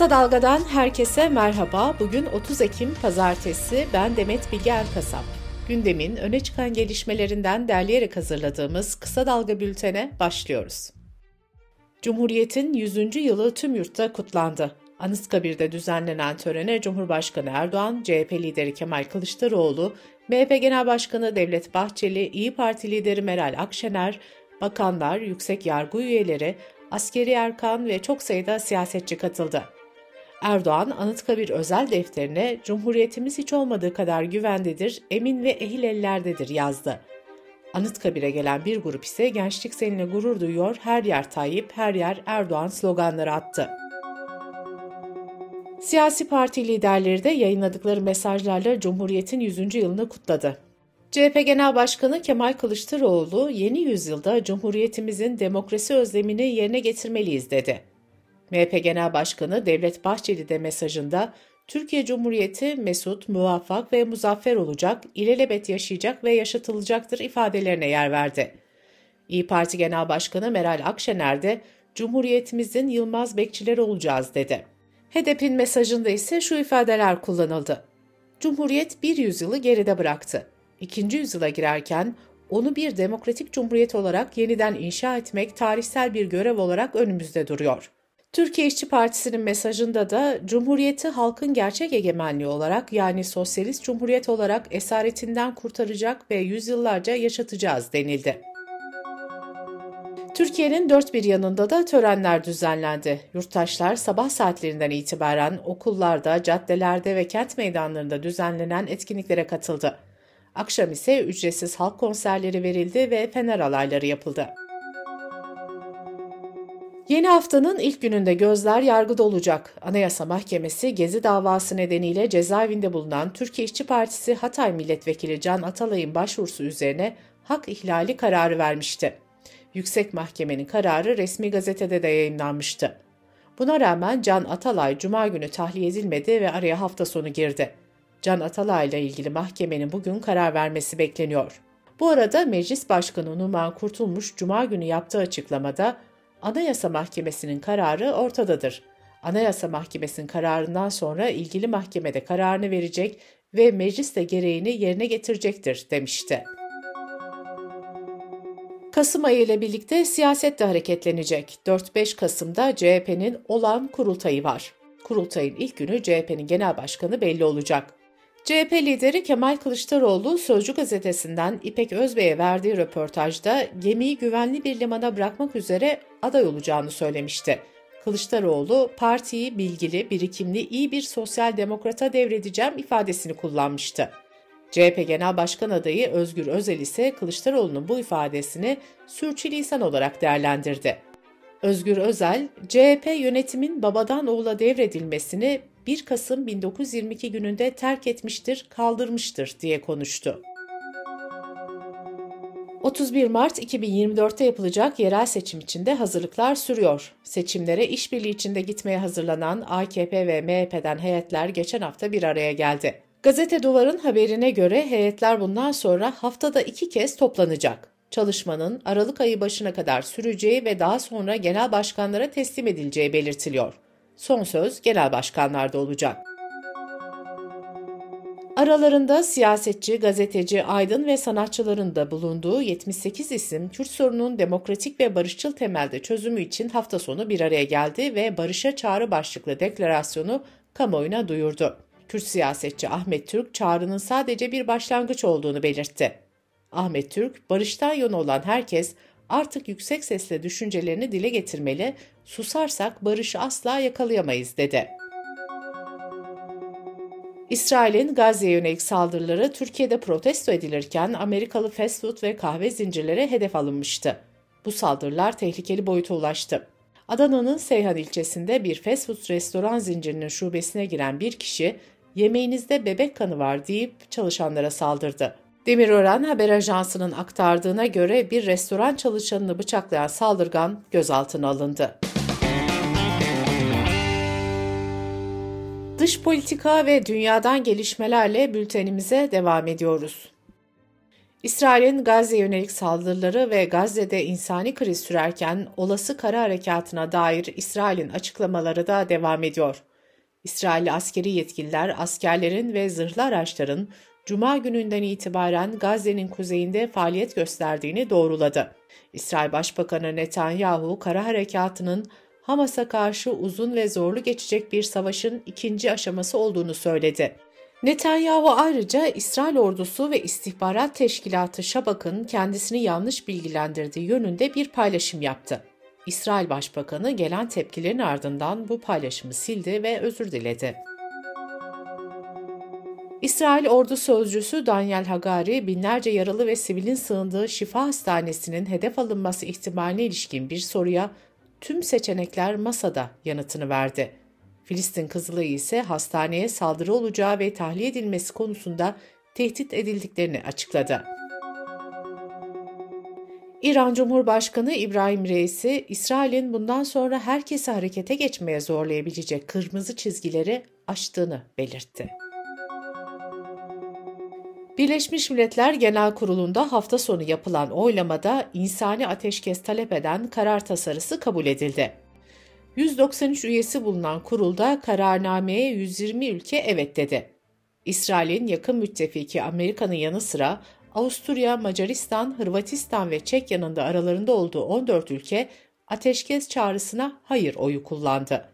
Kısa Dalga'dan herkese merhaba. Bugün 30 Ekim Pazartesi. Ben Demet Bilge Erkasap. Gündemin öne çıkan gelişmelerinden derleyerek hazırladığımız Kısa Dalga bültene başlıyoruz. Cumhuriyet'in 100. yılı tüm yurtta kutlandı. Anıtkabir'de düzenlenen törene Cumhurbaşkanı Erdoğan, CHP lideri Kemal Kılıçdaroğlu, MHP Genel Başkanı Devlet Bahçeli, İyi Parti lideri Meral Akşener, bakanlar, yüksek yargı üyeleri, askeri erkan ve çok sayıda siyasetçi katıldı. Erdoğan, Anıtkabir özel defterine Cumhuriyetimiz hiç olmadığı kadar güvendedir, emin ve ehil ellerdedir yazdı. Anıtkabir'e gelen bir grup ise gençlik seninle gurur duyuyor, her yer Tayyip, her yer Erdoğan sloganları attı. Siyasi parti liderleri de yayınladıkları mesajlarla Cumhuriyet'in 100. yılını kutladı. CHP Genel Başkanı Kemal Kılıçdaroğlu, yeni yüzyılda Cumhuriyetimizin demokrasi özlemini yerine getirmeliyiz dedi. MHP Genel Başkanı Devlet Bahçeli de mesajında, Türkiye Cumhuriyeti mesut, muvaffak ve muzaffer olacak, ilelebet yaşayacak ve yaşatılacaktır ifadelerine yer verdi. İyi Parti Genel Başkanı Meral Akşener de, Cumhuriyetimizin Yılmaz bekçileri olacağız dedi. HDP'nin mesajında ise şu ifadeler kullanıldı. Cumhuriyet bir yüzyılı geride bıraktı. İkinci yüzyıla girerken onu bir demokratik cumhuriyet olarak yeniden inşa etmek tarihsel bir görev olarak önümüzde duruyor. Türkiye İşçi Partisi'nin mesajında da Cumhuriyeti halkın gerçek egemenliği olarak yani sosyalist cumhuriyet olarak esaretinden kurtaracak ve yüzyıllarca yaşatacağız denildi. Türkiye'nin dört bir yanında da törenler düzenlendi. Yurttaşlar sabah saatlerinden itibaren okullarda, caddelerde ve kent meydanlarında düzenlenen etkinliklere katıldı. Akşam ise ücretsiz halk konserleri verildi ve fener alayları yapıldı. Yeni haftanın ilk gününde gözler yargıda olacak. Anayasa Mahkemesi Gezi davası nedeniyle cezaevinde bulunan Türkiye İşçi Partisi Hatay Milletvekili Can Atalay'ın başvurusu üzerine hak ihlali kararı vermişti. Yüksek Mahkemenin kararı resmi gazetede de yayınlanmıştı. Buna rağmen Can Atalay cuma günü tahliye edilmedi ve araya hafta sonu girdi. Can Atalay ile ilgili mahkemenin bugün karar vermesi bekleniyor. Bu arada Meclis Başkanı Numan Kurtulmuş cuma günü yaptığı açıklamada Anayasa Mahkemesi'nin kararı ortadadır. Anayasa Mahkemesi'nin kararından sonra ilgili mahkemede kararını verecek ve meclis de gereğini yerine getirecektir demişti. Kasım ayı ile birlikte siyaset de hareketlenecek. 4-5 Kasım'da CHP'nin olan kurultayı var. Kurultayın ilk günü CHP'nin genel başkanı belli olacak. CHP lideri Kemal Kılıçdaroğlu Sözcü gazetesinden İpek Özbey'e verdiği röportajda gemiyi güvenli bir limana bırakmak üzere aday olacağını söylemişti. Kılıçdaroğlu partiyi bilgili, birikimli, iyi bir sosyal demokrata devredeceğim ifadesini kullanmıştı. CHP Genel Başkan adayı Özgür Özel ise Kılıçdaroğlu'nun bu ifadesini sürçülisan olarak değerlendirdi. Özgür Özel, CHP yönetimin babadan oğula devredilmesini 1 Kasım 1922 gününde terk etmiştir, kaldırmıştır diye konuştu. 31 Mart 2024'te yapılacak yerel seçim için de hazırlıklar sürüyor. Seçimlere işbirliği içinde gitmeye hazırlanan AKP ve MHP'den heyetler geçen hafta bir araya geldi. Gazete Duvar'ın haberine göre heyetler bundan sonra haftada iki kez toplanacak. Çalışmanın Aralık ayı başına kadar süreceği ve daha sonra genel başkanlara teslim edileceği belirtiliyor. Son söz genel başkanlarda olacak. Aralarında siyasetçi, gazeteci, aydın ve sanatçıların da bulunduğu 78 isim Kürt sorununun demokratik ve barışçıl temelde çözümü için hafta sonu bir araya geldi ve barışa çağrı başlıklı deklarasyonu kamuoyuna duyurdu. Kürt siyasetçi Ahmet Türk çağrının sadece bir başlangıç olduğunu belirtti. Ahmet Türk, barıştan yana olan herkes artık yüksek sesle düşüncelerini dile getirmeli, susarsak barışı asla yakalayamayız dedi. İsrail'in Gazze'ye yönelik saldırıları Türkiye'de protesto edilirken Amerikalı fast food ve kahve zincirleri hedef alınmıştı. Bu saldırılar tehlikeli boyuta ulaştı. Adana'nın Seyhan ilçesinde bir fast food restoran zincirinin şubesine giren bir kişi yemeğinizde bebek kanı var deyip çalışanlara saldırdı. Demirören Haber Ajansı'nın aktardığına göre bir restoran çalışanını bıçaklayan saldırgan gözaltına alındı. Dış politika ve dünyadan gelişmelerle bültenimize devam ediyoruz. İsrail'in Gazze yönelik saldırıları ve Gazze'de insani kriz sürerken olası kara harekatına dair İsrail'in açıklamaları da devam ediyor. İsrailli askeri yetkililer askerlerin ve zırhlı araçların Cuma gününden itibaren Gazze'nin kuzeyinde faaliyet gösterdiğini doğruladı. İsrail Başbakanı Netanyahu, kara harekatının Hamas'a karşı uzun ve zorlu geçecek bir savaşın ikinci aşaması olduğunu söyledi. Netanyahu ayrıca İsrail ordusu ve istihbarat teşkilatı Şabak'ın kendisini yanlış bilgilendirdiği yönünde bir paylaşım yaptı. İsrail Başbakanı gelen tepkilerin ardından bu paylaşımı sildi ve özür diledi. İsrail ordu sözcüsü Daniel Hagari, binlerce yaralı ve sivilin sığındığı şifa hastanesinin hedef alınması ihtimaline ilişkin bir soruya tüm seçenekler masada yanıtını verdi. Filistin Kızılayı ise hastaneye saldırı olacağı ve tahliye edilmesi konusunda tehdit edildiklerini açıkladı. İran Cumhurbaşkanı İbrahim Reisi, İsrail'in bundan sonra herkesi harekete geçmeye zorlayabilecek kırmızı çizgileri aştığını belirtti. Birleşmiş Milletler Genel Kurulu'nda hafta sonu yapılan oylamada insani ateşkes talep eden karar tasarısı kabul edildi. 193 üyesi bulunan kurulda kararnameye 120 ülke evet dedi. İsrail'in yakın müttefiki Amerika'nın yanı sıra Avusturya, Macaristan, Hırvatistan ve Çekya'nın da aralarında olduğu 14 ülke ateşkes çağrısına hayır oyu kullandı.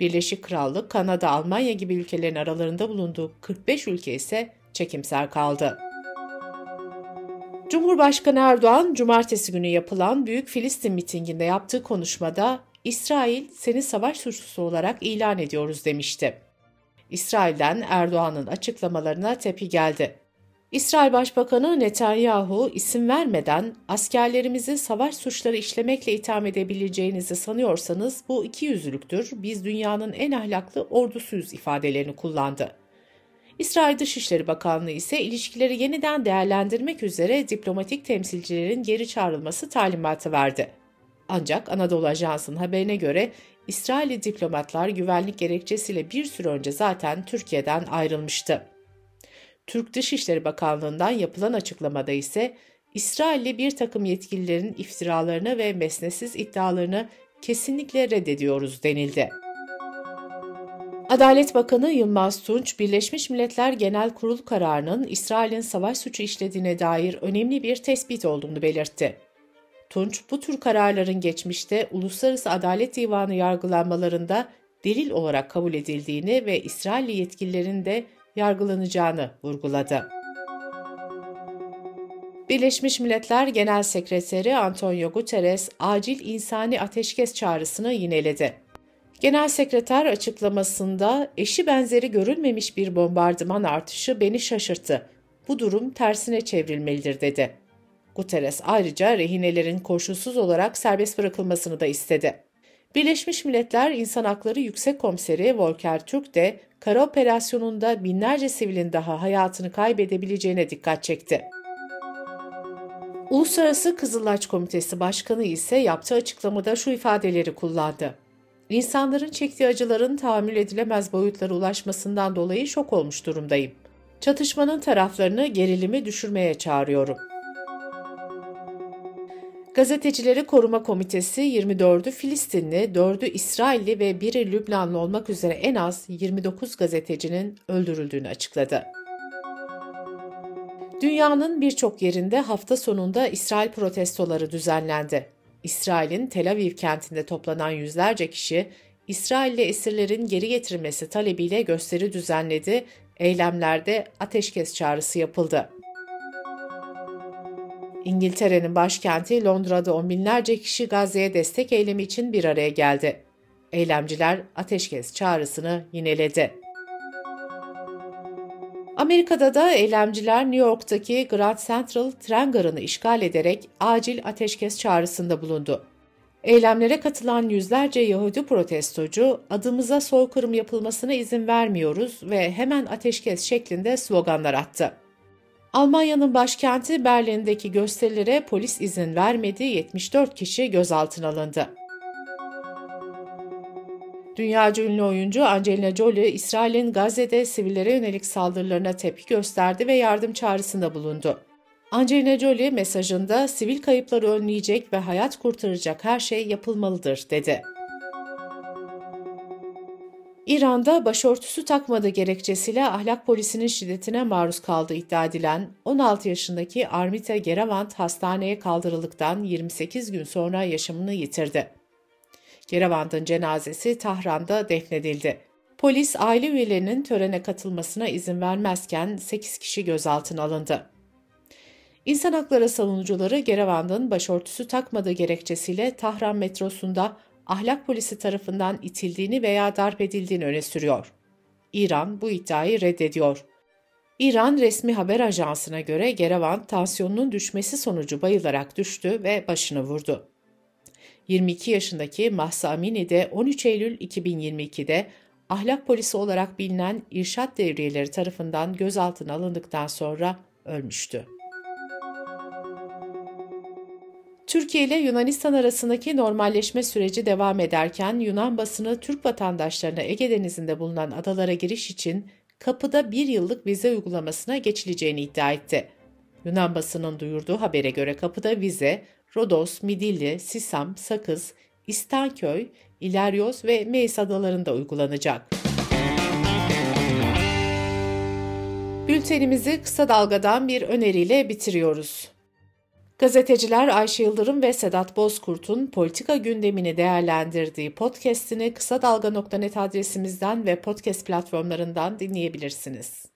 Birleşik Krallık, Kanada, Almanya gibi ülkelerin aralarında bulunduğu 45 ülke ise çekimser kaldı. Cumhurbaşkanı Erdoğan, cumartesi günü yapılan Büyük Filistin mitinginde yaptığı konuşmada İsrail seni savaş suçlusu olarak ilan ediyoruz demişti. İsrail'den Erdoğan'ın açıklamalarına tepki geldi. İsrail Başbakanı Netanyahu isim vermeden askerlerimizi savaş suçları işlemekle itham edebileceğinizi sanıyorsanız bu iki yüzlüktür, biz dünyanın en ahlaklı ordusuyuz ifadelerini kullandı. İsrail Dışişleri Bakanlığı ise ilişkileri yeniden değerlendirmek üzere diplomatik temsilcilerin geri çağrılması talimatı verdi. Ancak Anadolu Ajansı'nın haberine göre İsrailli diplomatlar güvenlik gerekçesiyle bir süre önce zaten Türkiye'den ayrılmıştı. Türk Dışişleri Bakanlığı'ndan yapılan açıklamada ise İsrailli bir takım yetkililerin iftiralarını ve mesnetsiz iddialarını kesinlikle reddediyoruz denildi. Adalet Bakanı Yılmaz Tunç, Birleşmiş Milletler Genel Kurul kararının İsrail'in savaş suçu işlediğine dair önemli bir tespit olduğunu belirtti. Tunç, bu tür kararların geçmişte Uluslararası Adalet Divanı yargılanmalarında delil olarak kabul edildiğini ve İsrailli yetkililerin de yargılanacağını vurguladı. Birleşmiş Milletler Genel Sekreteri Antonio Guterres acil insani ateşkes çağrısını yineledi. Genel Sekreter açıklamasında eşi benzeri görülmemiş bir bombardıman artışı beni şaşırttı. Bu durum tersine çevrilmelidir dedi. Guterres ayrıca rehinelerin koşulsuz olarak serbest bırakılmasını da istedi. Birleşmiş Milletler İnsan Hakları Yüksek Komiseri Volker Türk de kara operasyonunda binlerce sivilin daha hayatını kaybedebileceğine dikkat çekti. Uluslararası Kızılaç Komitesi Başkanı ise yaptığı açıklamada şu ifadeleri kullandı. İnsanların çektiği acıların tahammül edilemez boyutlara ulaşmasından dolayı şok olmuş durumdayım. Çatışmanın taraflarını gerilimi düşürmeye çağırıyorum. Gazetecileri Koruma Komitesi 24'ü Filistinli, 4'ü İsrailli ve 1'i Lübnanlı olmak üzere en az 29 gazetecinin öldürüldüğünü açıkladı. Dünyanın birçok yerinde hafta sonunda İsrail protestoları düzenlendi. İsrail'in Tel Aviv kentinde toplanan yüzlerce kişi, İsrailli esirlerin geri getirilmesi talebiyle gösteri düzenledi, eylemlerde ateşkes çağrısı yapıldı. İngiltere'nin başkenti Londra'da on binlerce kişi Gazze'ye destek eylemi için bir araya geldi. Eylemciler ateşkes çağrısını yineledi. Amerika'da da eylemciler New York'taki Grand Central tren garını işgal ederek acil ateşkes çağrısında bulundu. Eylemlere katılan yüzlerce Yahudi protestocu adımıza soykırım yapılmasına izin vermiyoruz ve hemen ateşkes şeklinde sloganlar attı. Almanya'nın başkenti Berlin'deki gösterilere polis izin vermedi, 74 kişi gözaltına alındı. Dünyaca ünlü oyuncu Angelina Jolie, İsrail'in Gazze'de sivillere yönelik saldırılarına tepki gösterdi ve yardım çağrısında bulundu. Angelina Jolie mesajında sivil kayıpları önleyecek ve hayat kurtaracak her şey yapılmalıdır dedi. İran'da başörtüsü takmadığı gerekçesiyle ahlak polisinin şiddetine maruz kaldığı iddia edilen 16 yaşındaki Armita Geravant hastaneye kaldırıldıktan 28 gün sonra yaşamını yitirdi. Geravant'ın cenazesi Tahran'da defnedildi. Polis aile üyelerinin törene katılmasına izin vermezken 8 kişi gözaltına alındı. İnsan hakları savunucuları Geravant'ın başörtüsü takmadığı gerekçesiyle Tahran metrosunda ahlak polisi tarafından itildiğini veya darp edildiğini öne sürüyor. İran bu iddiayı reddediyor. İran resmi haber ajansına göre Gerevan tansiyonunun düşmesi sonucu bayılarak düştü ve başını vurdu. 22 yaşındaki Mahsa Amini de 13 Eylül 2022'de ahlak polisi olarak bilinen irşat devriyeleri tarafından gözaltına alındıktan sonra ölmüştü. Türkiye ile Yunanistan arasındaki normalleşme süreci devam ederken Yunan basını Türk vatandaşlarına Ege Denizi'nde bulunan adalara giriş için kapıda bir yıllık vize uygulamasına geçileceğini iddia etti. Yunan basının duyurduğu habere göre kapıda vize Rodos, Midilli, Sisam, Sakız, İstanköy, İlaryos ve Meis adalarında uygulanacak. Bültenimizi kısa dalgadan bir öneriyle bitiriyoruz. Gazeteciler Ayşe Yıldırım ve Sedat Bozkurt'un politika gündemini değerlendirdiği podcast'ini kısa dalga.net adresimizden ve podcast platformlarından dinleyebilirsiniz.